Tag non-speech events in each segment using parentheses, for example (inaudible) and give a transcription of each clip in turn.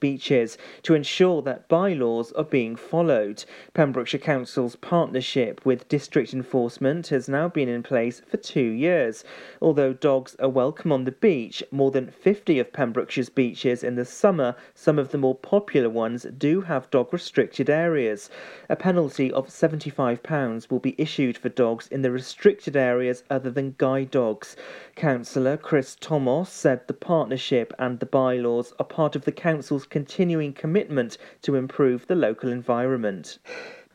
beaches to ensure that bylaws are being followed. Pembrokeshire Council's partnership with district enforcement has now been in place for two years. Although dogs are welcome on the beach, more than 50 of Pembrokeshire's beaches in the summer, some of the more popular ones, do have dog restricted areas. A penalty of £75 will be issued for dogs in the restricted areas other than guide dogs. Councillor Chris Thomas said the partnership and the bylaws are part of the Council's continuing commitment to improve the local environment.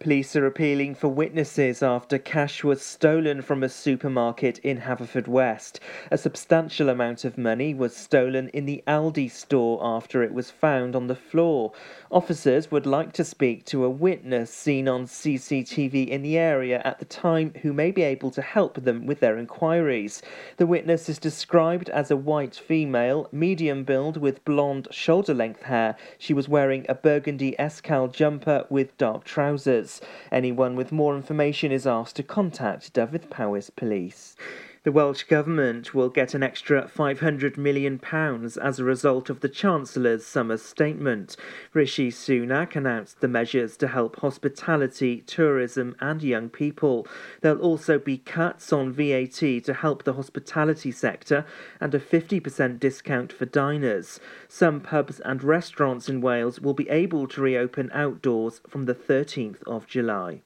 Police are appealing for witnesses after cash was stolen from a supermarket in Haverfordwest. A substantial amount of money was stolen in the Aldi store after it was found on the floor. Officers would like to speak to a witness seen on CCTV in the area at the time who may be able to help them with their inquiries. The witness is described as a white female, medium build with blonde shoulder length hair. She was wearing a burgundy Escal jumper with dark trousers. Anyone with more information is asked to contact Dyfed Powys Police. The Welsh Government will get an extra £500 million as a result of the Chancellor's summer statement. Rishi Sunak announced the measures to help hospitality, tourism, and young people. There'll also be cuts on VAT to help the hospitality sector and a 50% discount for diners. Some pubs and restaurants in Wales will be able to reopen outdoors from the 13th of July.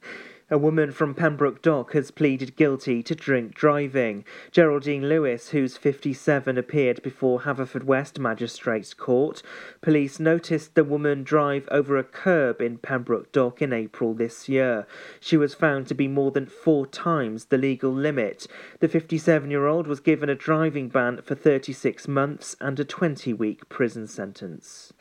A woman from Pembroke Dock has pleaded guilty to drink driving. Geraldine Lewis, who's 57, appeared before Haverfordwest Magistrates Court. Police noticed the woman drive over a curb in Pembroke Dock in April this year. She was found to be more than four times the legal limit. The 57 year old was given a driving ban for 36 months and a 20 week prison sentence.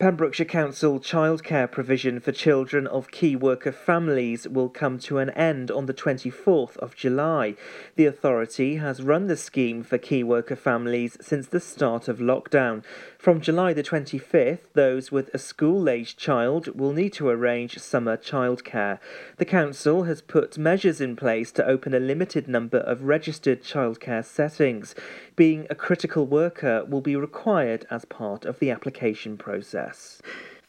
Pembrokeshire Council childcare provision for children of key worker families will come to an end on the 24th of July. The authority has run the scheme for key worker families since the start of lockdown. From July the 25th, those with a school aged child will need to arrange summer childcare. The Council has put measures in place to open a limited number of registered childcare settings. Being a critical worker will be required as part of the application process.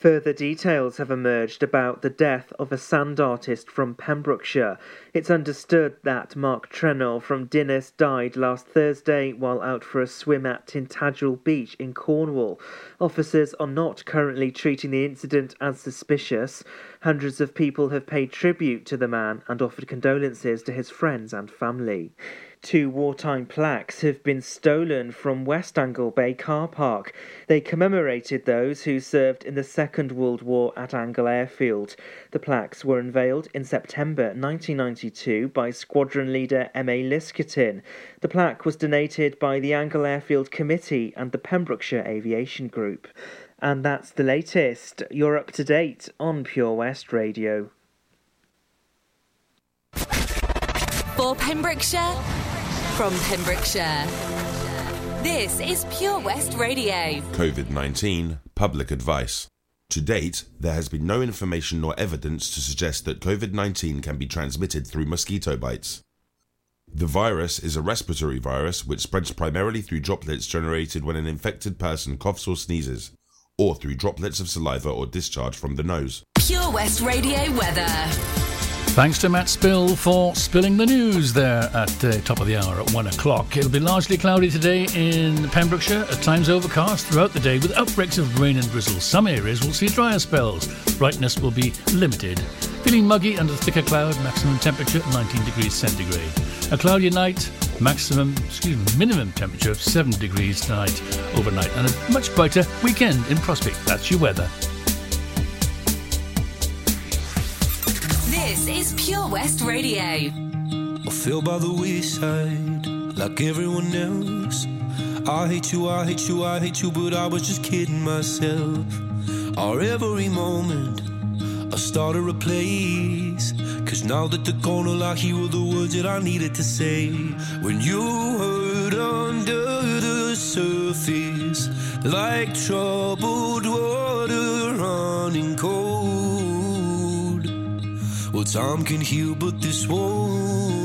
Further details have emerged about the death of a sand artist from Pembrokeshire. It's understood that Marc Treanor from Dinas died last Thursday while out for a swim at Tintagel Beach in Cornwall. Officers are not currently treating the incident as suspicious. Hundreds of people have paid tribute to the man and offered condolences to his friends and family. Two wartime plaques have been stolen from West Angle Bay car park. They commemorated those who served in the Second World War at Angle Airfield. The plaques were unveiled in September 1992 by Squadron Leader M.A. Liskutin. The plaque was donated by the Angle Airfield Committee and the Pembrokeshire Aviation Group. And that's the latest. You're up to date on Pure West Radio. For Pembrokeshire, from Pembrokeshire. This is Pure West Radio. COVID 19 Public Advice. To date, there has been no information nor evidence to suggest that COVID 19 can be transmitted through mosquito bites. The virus is a respiratory virus which spreads primarily through droplets generated when an infected person coughs or sneezes, or through droplets of saliva or discharge from the nose. Pure West Radio weather. Thanks to Matt Spill for spilling the news there at the top of the hour at one o'clock. It'll be largely cloudy today in Pembrokeshire, at times overcast throughout the day with outbreaks of rain and drizzle. Some areas will see drier spells. Brightness will be limited. Feeling muggy under thicker cloud, maximum temperature 19 degrees centigrade. A cloudy night, maximum, excuse me, minimum temperature of 7 degrees tonight overnight, and a much brighter weekend in prospect. That's your weather. This is Pure West Radio. I feel by the wayside like everyone else. I hate you, I hate you, I hate you, but I was just kidding myself. Our every moment, I started a place. Cause now that gone, all I hear the words that I needed to say. When you hurt under the surface, like troubled water running cold. Time can heal, but this won't.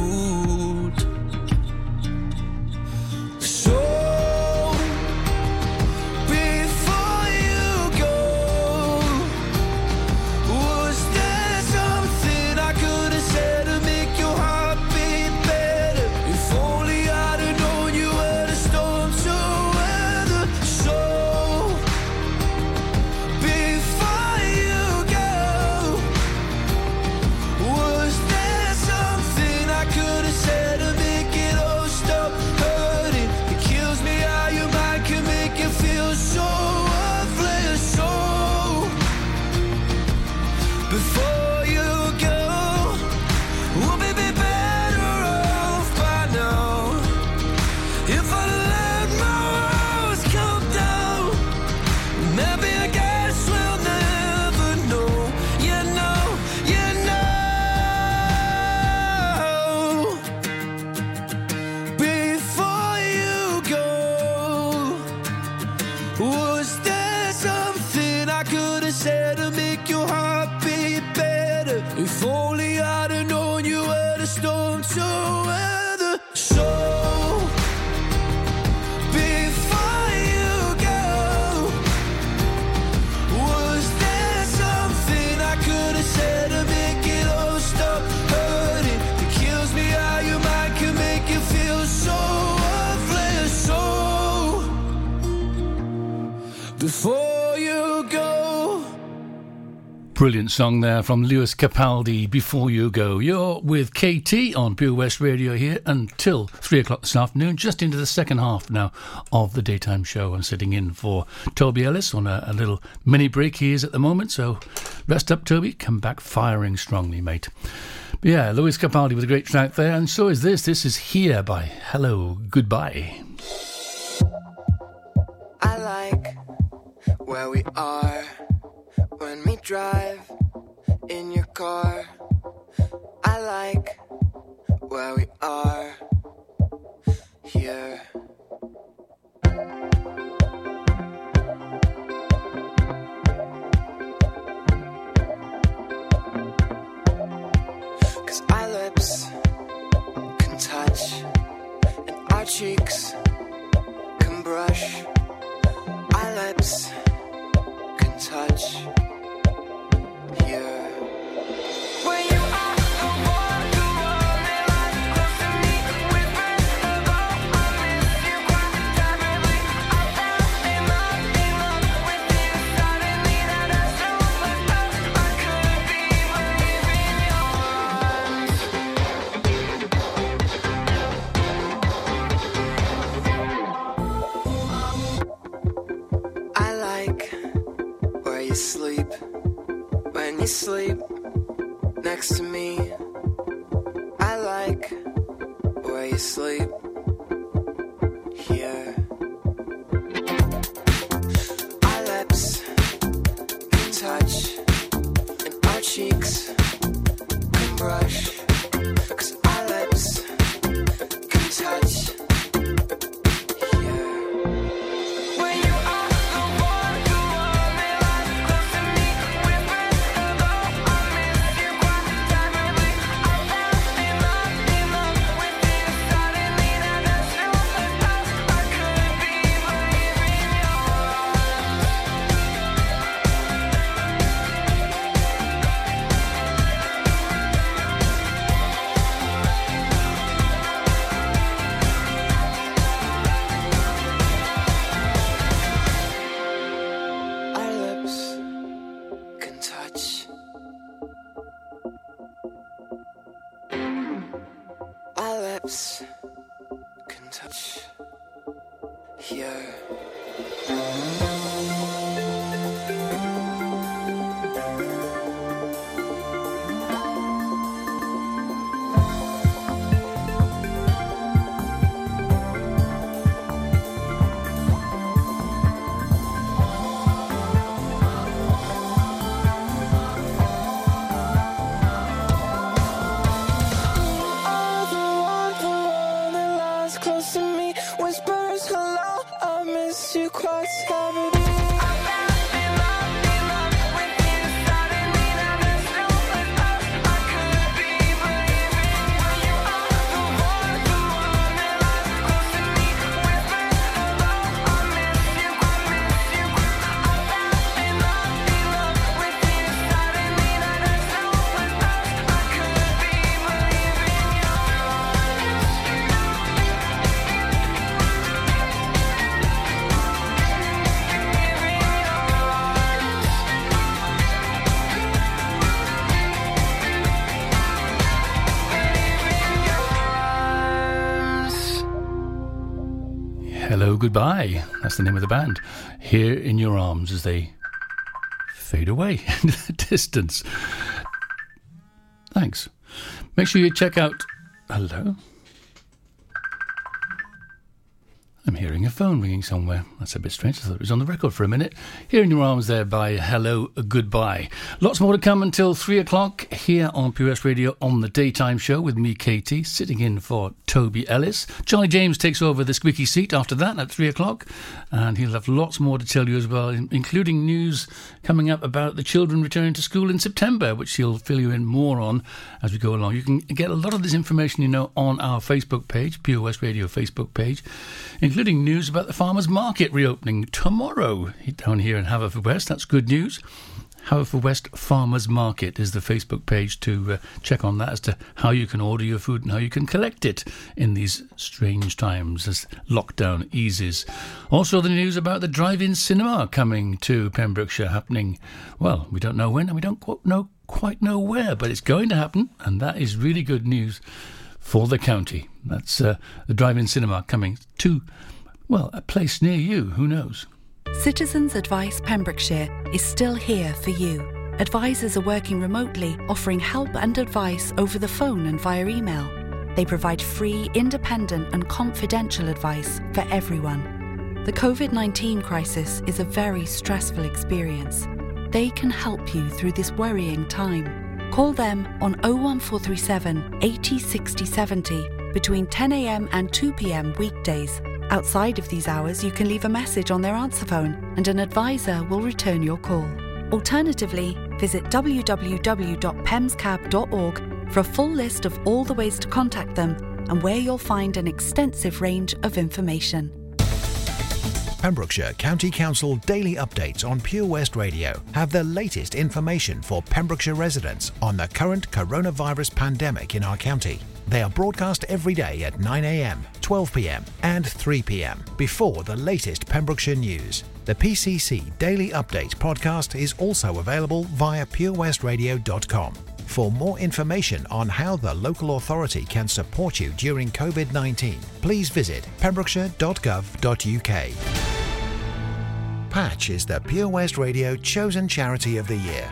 Brilliant song there from Lewis Capaldi, Before You Go. You're with KT on Pure West Radio here until 3 o'clock this afternoon, just into the second half now of the daytime show. I'm sitting in for Toby Ellis on a, a little mini break he is at the moment, so rest up, Toby. Come back firing strongly, mate. But yeah, Lewis Capaldi with a great track there, and so is this. This is Here by Hello Goodbye. I like where we are when we drive in your car. I like where we are here. Cause our lips can touch and our cheeks can brush. Our lips can touch here. Sleep next to me. I like where you sleep Goodbye. That's the name of the band. Here in your arms as they fade away (laughs) into the distance. Thanks. Make sure you check out. Hello? I'm hearing a phone ringing somewhere. That's a bit strange. I thought it was on the record for a minute. Here in your arms there by Hello Goodbye. Lots more to come until three o'clock here on POS Radio on the daytime show with me, Katie, sitting in for Toby Ellis. Charlie James takes over the squeaky seat after that at three o'clock, and he'll have lots more to tell you as well, including news coming up about the children returning to school in September, which he'll fill you in more on as we go along. You can get a lot of this information, you know, on our Facebook page, POS Radio Facebook page, including news about the farmers market reopening tomorrow down here in Haverfordwest. That's good news. Haverfordwest Farmers Market is the Facebook page to uh, check on that as to how you can order your food and how you can collect it in these strange times as lockdown eases. Also, the news about the drive in cinema coming to Pembrokeshire happening, well, we don't know when and we don't know, quite know where, but it's going to happen, and that is really good news for the county. That's uh, the drive in cinema coming to, well, a place near you, who knows? Citizens Advice Pembrokeshire is still here for you. Advisors are working remotely, offering help and advice over the phone and via email. They provide free, independent, and confidential advice for everyone. The COVID 19 crisis is a very stressful experience. They can help you through this worrying time. Call them on 01437 80 60 70 between 10am and 2pm weekdays. Outside of these hours, you can leave a message on their answer phone and an advisor will return your call. Alternatively, visit www.pemscab.org for a full list of all the ways to contact them and where you'll find an extensive range of information. Pembrokeshire County Council daily updates on Pure West Radio have the latest information for Pembrokeshire residents on the current coronavirus pandemic in our county. They are broadcast every day at 9am, 12pm, and 3pm before the latest Pembrokeshire news. The PCC Daily Update podcast is also available via purewestradio.com. For more information on how the local authority can support you during COVID 19, please visit pembrokeshire.gov.uk. Patch is the Pure West Radio chosen charity of the year.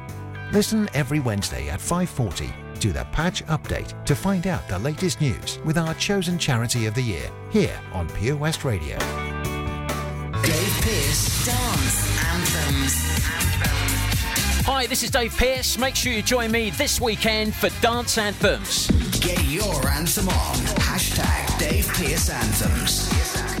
Listen every Wednesday at 5:40 to the Patch Update to find out the latest news with our chosen charity of the year here on Pure West Radio. Dave Pearce Dance Anthems. Hi, this is Dave Pearce. Make sure you join me this weekend for Dance Anthems. Get your anthem on. Hashtag Dave Pearce Anthems.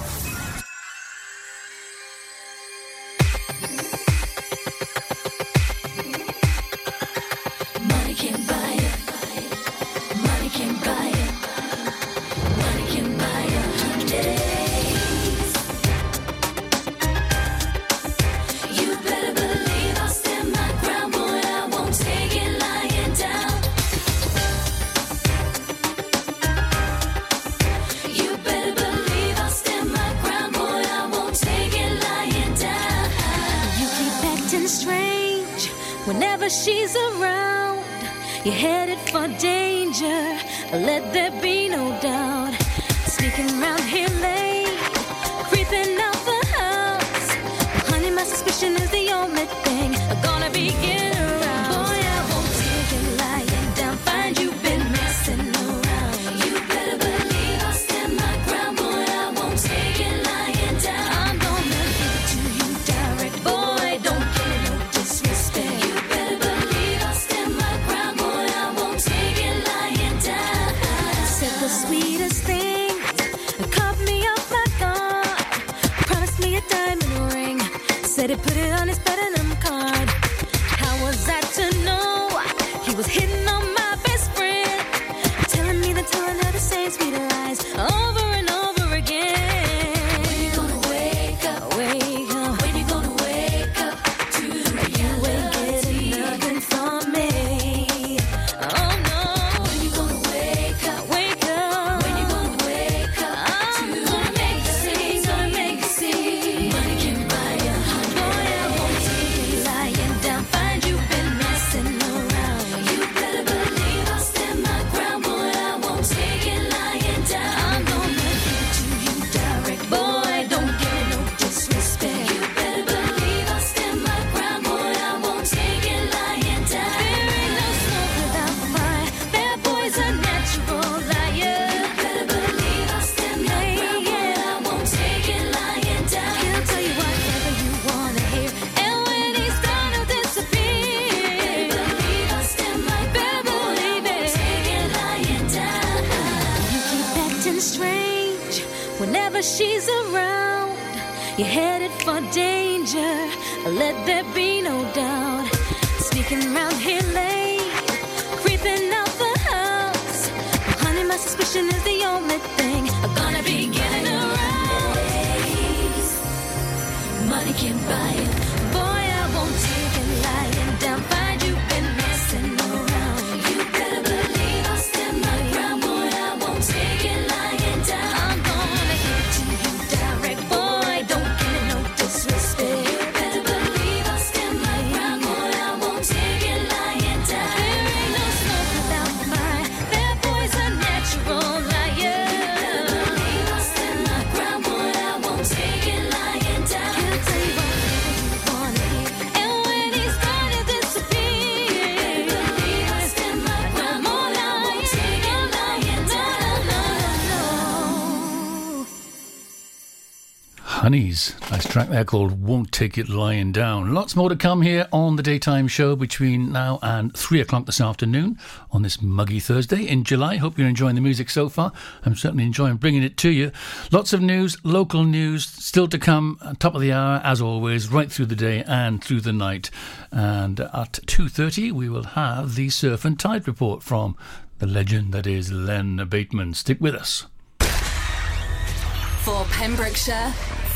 Honeyz. Nice track there called Won't Take It Lying Down. Lots more to come here on the daytime show between now and three o'clock this afternoon on this muggy Thursday in July. Hope you're enjoying the music so far. I'm certainly enjoying bringing it to you. Lots of news, local news, still to come, uh, top of the hour as always, right through the day and through the night. And at 2.30 we will have the Surf and Tide report from the legend that is Len Bateman. Stick with us. For Pembrokeshire,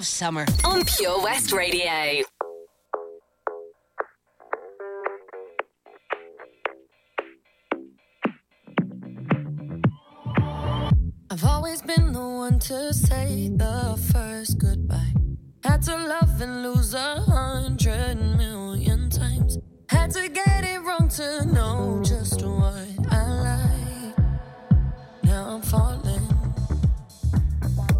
of summer on Pure West Radio. I've always been the one to say the first goodbye. Had to love and lose a hundred million times. Had to get it wrong to know just what.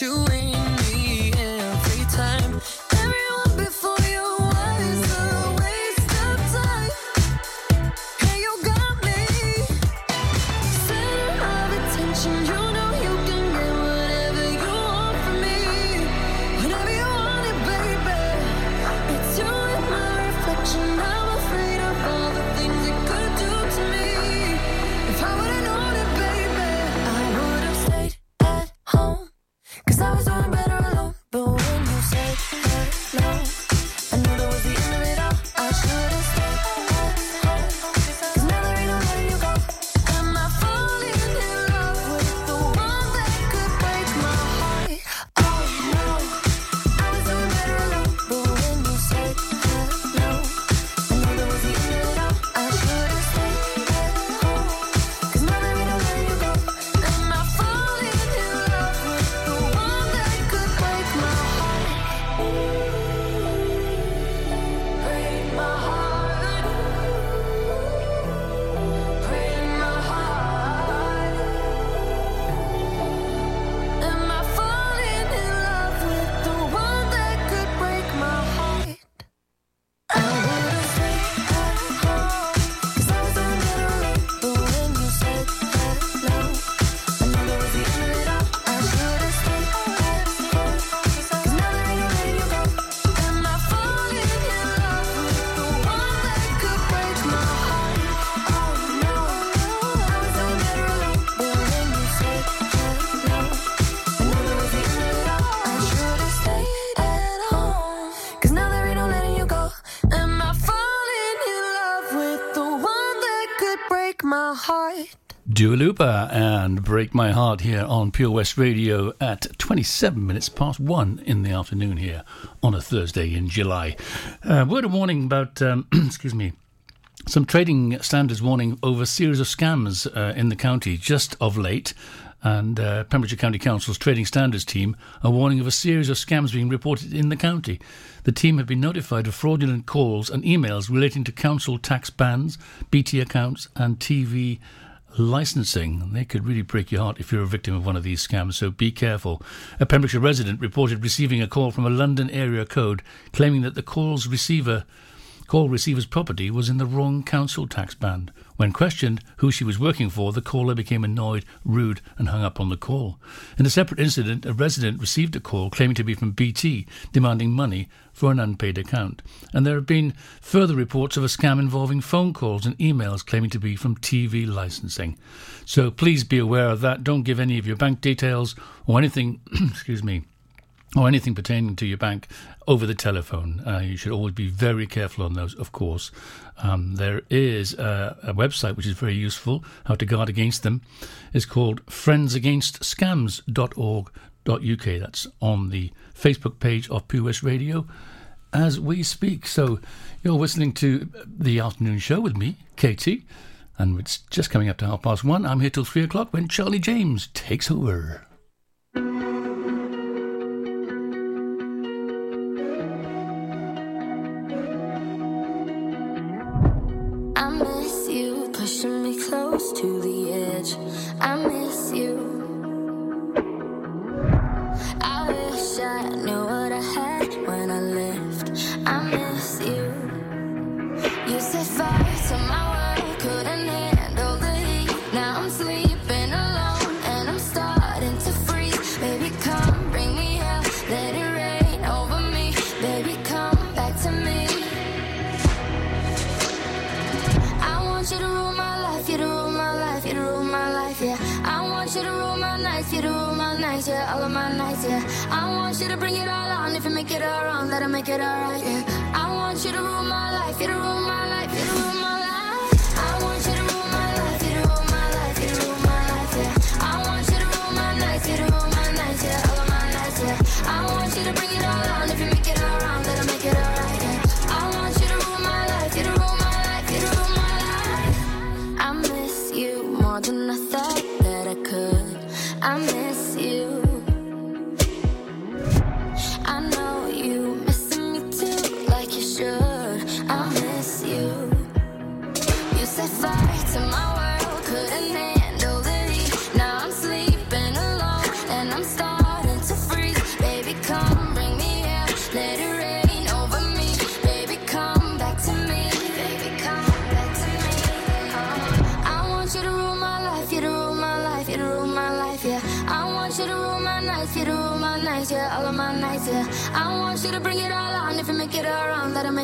you win Dua Lipa and Break My Heart here on Pure West Radio at 27 minutes past one in the afternoon here on a Thursday in July. Uh, word of warning about, um, (clears throat) excuse me, some trading standards warning over a series of scams uh, in the county just of late. And uh, Pembrokeshire County Council's Trading Standards team are warning of a series of scams being reported in the county. The team have been notified of fraudulent calls and emails relating to council tax bans, BT accounts, and TV licensing. They could really break your heart if you're a victim of one of these scams, so be careful. A Pembrokeshire resident reported receiving a call from a London area code claiming that the call's receiver call receiver's property was in the wrong council tax band. When questioned who she was working for, the caller became annoyed, rude, and hung up on the call. In a separate incident, a resident received a call claiming to be from BT, demanding money for an unpaid account. And there have been further reports of a scam involving phone calls and emails claiming to be from TV licensing. So please be aware of that. Don't give any of your bank details or anything, (clears throat) excuse me, or anything pertaining to your bank over the telephone. Uh, you should always be very careful on those, of course. Um, there is a, a, website which is very useful, how to guard against them. It's called friendsagainstscams.org.uk. That's on the Facebook page of Pure West Radio as we speak. So you're listening to the afternoon show with me, Katie, and it's just coming up to half past one. I'm here till three o'clock when Charlie James takes over. I miss you, pushing me close to the edge. I miss you. make it alright. Yeah. I want you to rule my life. You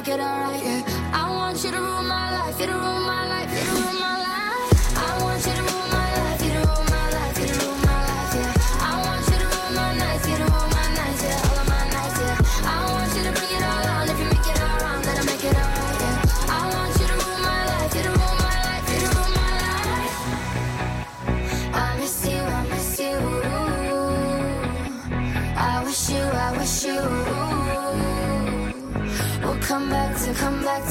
make it alright. Yeah. I want you to rule my life, you to rule my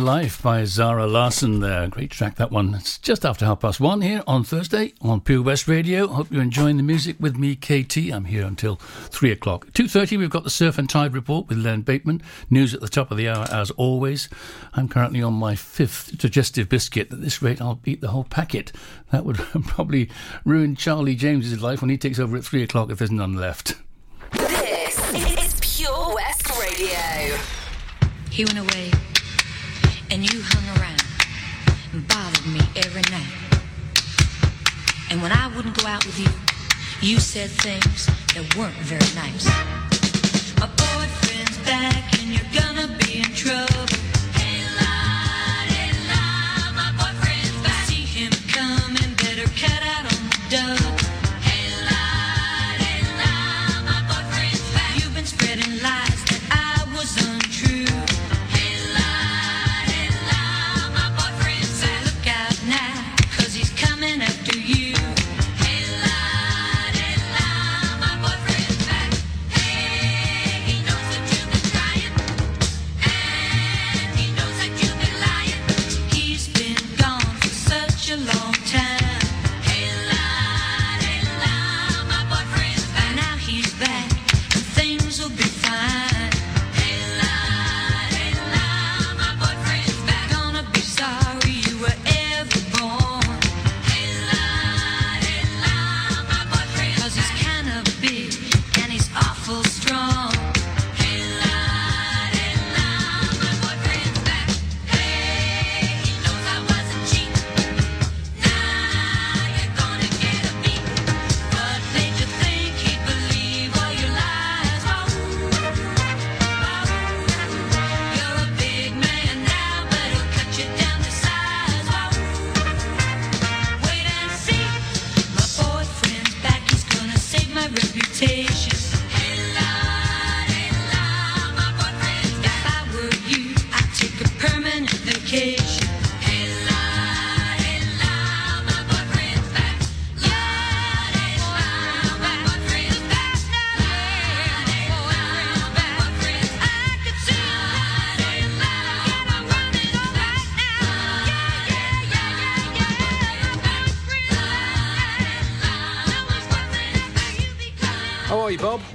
Life by Zara Larsson there. Great track, that one. It's just after half past one here on Thursday on Pure West Radio. Hope you're enjoying the music with me, KT. I'm here until three o'clock. 2.30, we've got the Surf and Tide Report with Len Bateman. News at the top of the hour, as always. I'm currently on my fifth digestive biscuit. At this rate, I'll eat the whole packet. That would (laughs) probably ruin Charlie James's life when he takes over at three o'clock if there's none left. This is Pure West Radio. He went away And when I wouldn't go out with you, you said things that weren't very nice. My boyfriend's back and you're gonna be in trouble.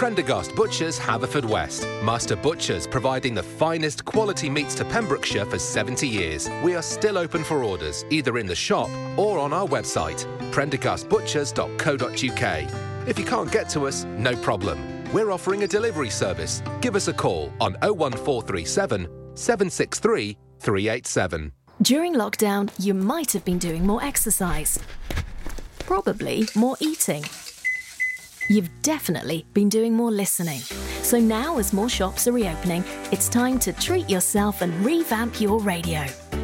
Prendergast Butchers, Haverfordwest. Master Butchers providing the finest quality meats to Pembrokeshire for 70 years. We are still open for orders, either in the shop or on our website, prendergastbutchers.co.uk. If you can't get to us, no problem. We're offering a delivery service. Give us a call on 01437 763 387. During lockdown, you might have been doing more exercise. Probably more eating. You've definitely been doing more listening. So now, as more shops are reopening, it's time to treat yourself and revamp your radio.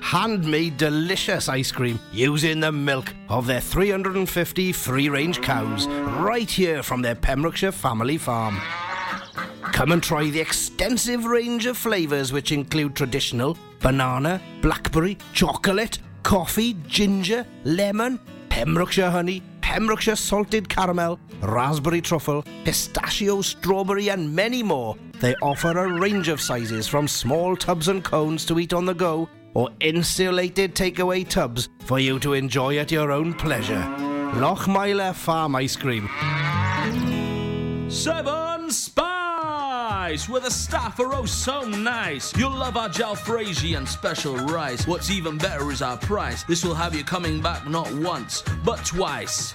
Handmade delicious ice cream using the milk of their 350 free range cows right here from their Pembrokeshire family farm. Come and try the extensive range of flavours which include traditional banana, blackberry, chocolate, coffee, ginger, lemon, Pembrokeshire honey, Pembrokeshire salted caramel, raspberry truffle, pistachio, strawberry, and many more. They offer a range of sizes from small tubs and cones to eat on the go or insulated takeaway tubs for you to enjoy at your own pleasure. Lochmeyler Farm Ice Cream. Seven Spice, with a staff are oh so nice. You'll love our jalfrezi and special rice. What's even better is our price. This will have you coming back not once, but twice.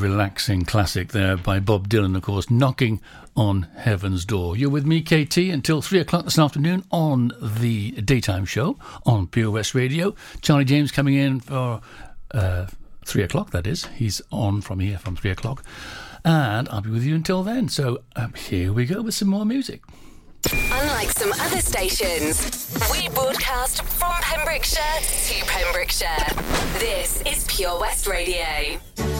relaxing classic there by Bob Dylan, of course, knocking on Heaven's Door. You're with me, KT, until 3 o'clock this afternoon on the daytime show on Pure West Radio. Charlie James coming in for uh, 3 o'clock, that is. He's on from here from 3 o'clock. And I'll be with you until then. So um, here we go with some more music. Unlike some other stations, we broadcast from Pembrokeshire to Pembrokeshire. This is Pure West Radio.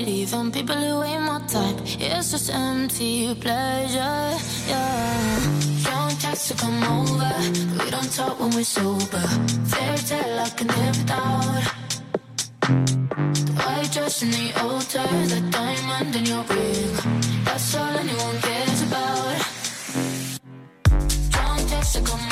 Even people who ain't my type. It's just empty pleasure. Yeah. Don't text to come over, we don't talk when we're sober. Fairy tale I can live without. The white dress in the altar, the diamond in your ring. That's all anyone cares about. Don't text to come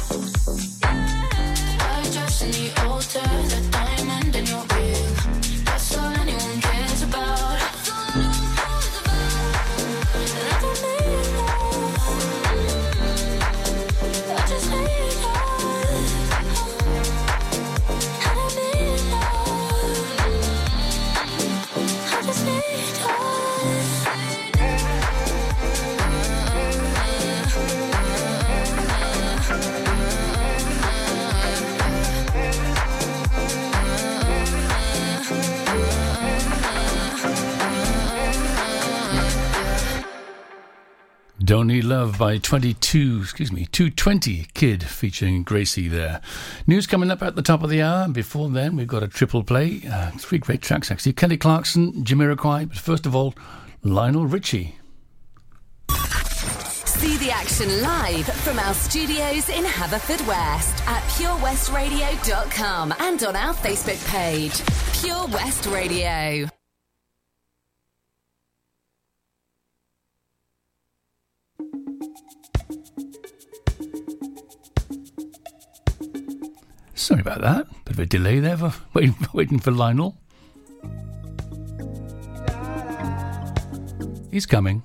In the altar, diamond Don't Need Love by 22, excuse me, 220 Kid featuring Gracey there. News coming up at the top of the hour. Before then, we've got a triple play. Uh, three great tracks, actually. Kelly Clarkson, Jamiroquai, but first of all, Lionel Richie. See the action live from our studios in Haverfordwest at purewestradio.com and on our Facebook page, Pure West Radio. Sorry about that. Bit of a delay there for (laughs) waiting, waiting for Lionel. He's coming.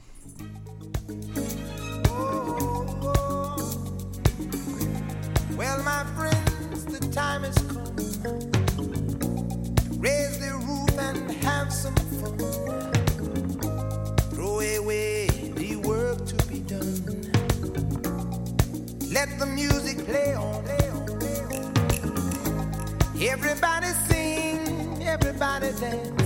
Everybody sing, everybody dance.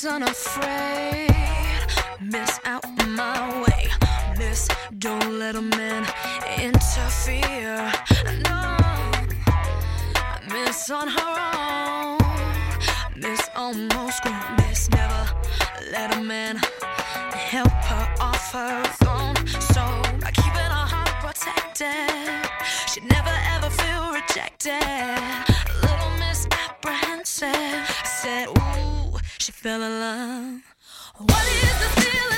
Miss Unafraid, Miss Out My Way, Miss Don't Let a Man Interfere, no, Miss On Her Own, Miss Almost Grown, Miss Never Let a Man help her off her throne. So by keeping her heart protected, she'd never ever feel rejected. Little Miss Apprehensive said, Ooh, she fell in love. What is the feeling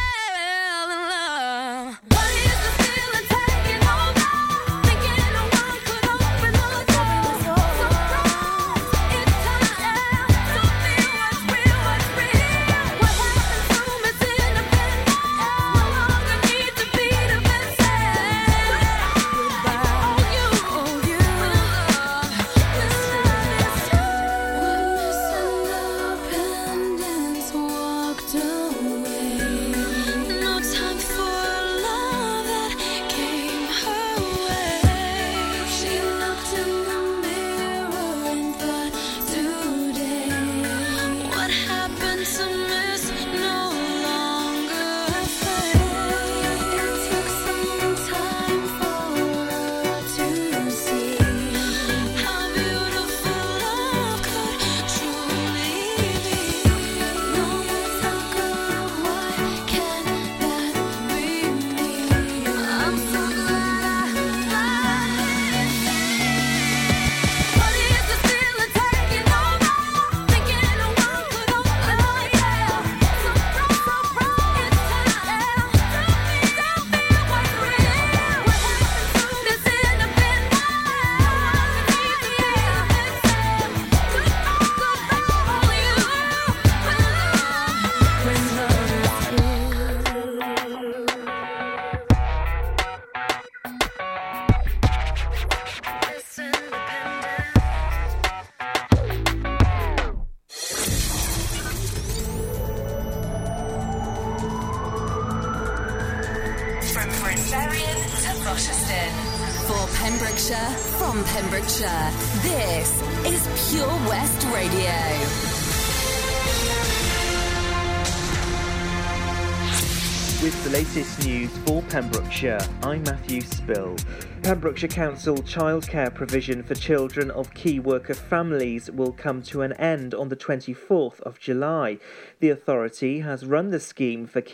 Pembrokeshire, I'm Matthew Spill. Pembrokeshire Council childcare provision for children of key worker families will come to an end on the 24th of July. The authority has run the scheme for key